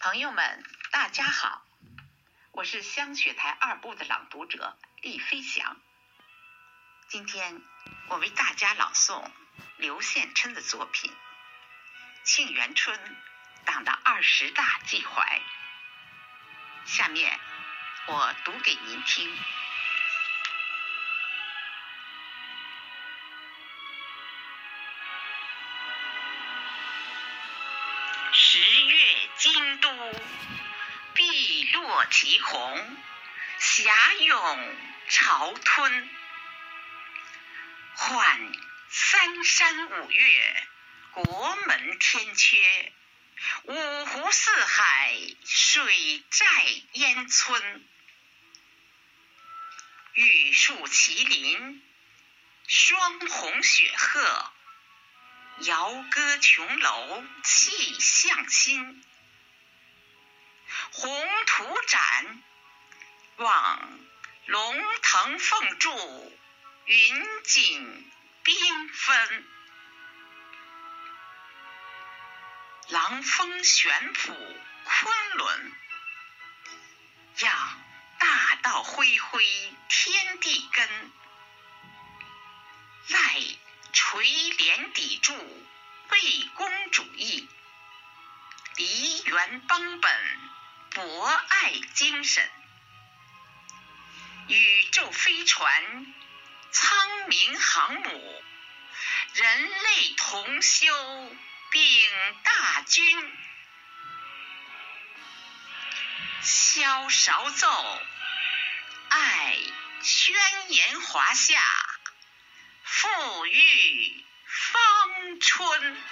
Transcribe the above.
朋友们，大家好，我是香雪台二部的朗读者厉飞翔。今天我为大家朗诵刘献琛的作品《沁园春·党的二十大寄怀》。下面我读给您听。京都，碧落奇红，霞涌潮吞。唤三山五岳，国门天阙，五湖四海，水寨烟村。玉树麒麟，霜红雪鹤。遥歌琼楼气象新，宏图展望龙腾凤铸，云锦缤纷。狼峰玄圃昆仑，让大道恢恢天地根。赖。垂帘砥柱，魏公主义；梨园邦本，博爱精神。宇宙飞船，苍冥航母，人类同修并大军。箫韶奏，爱宣言华夏。富裕芳春。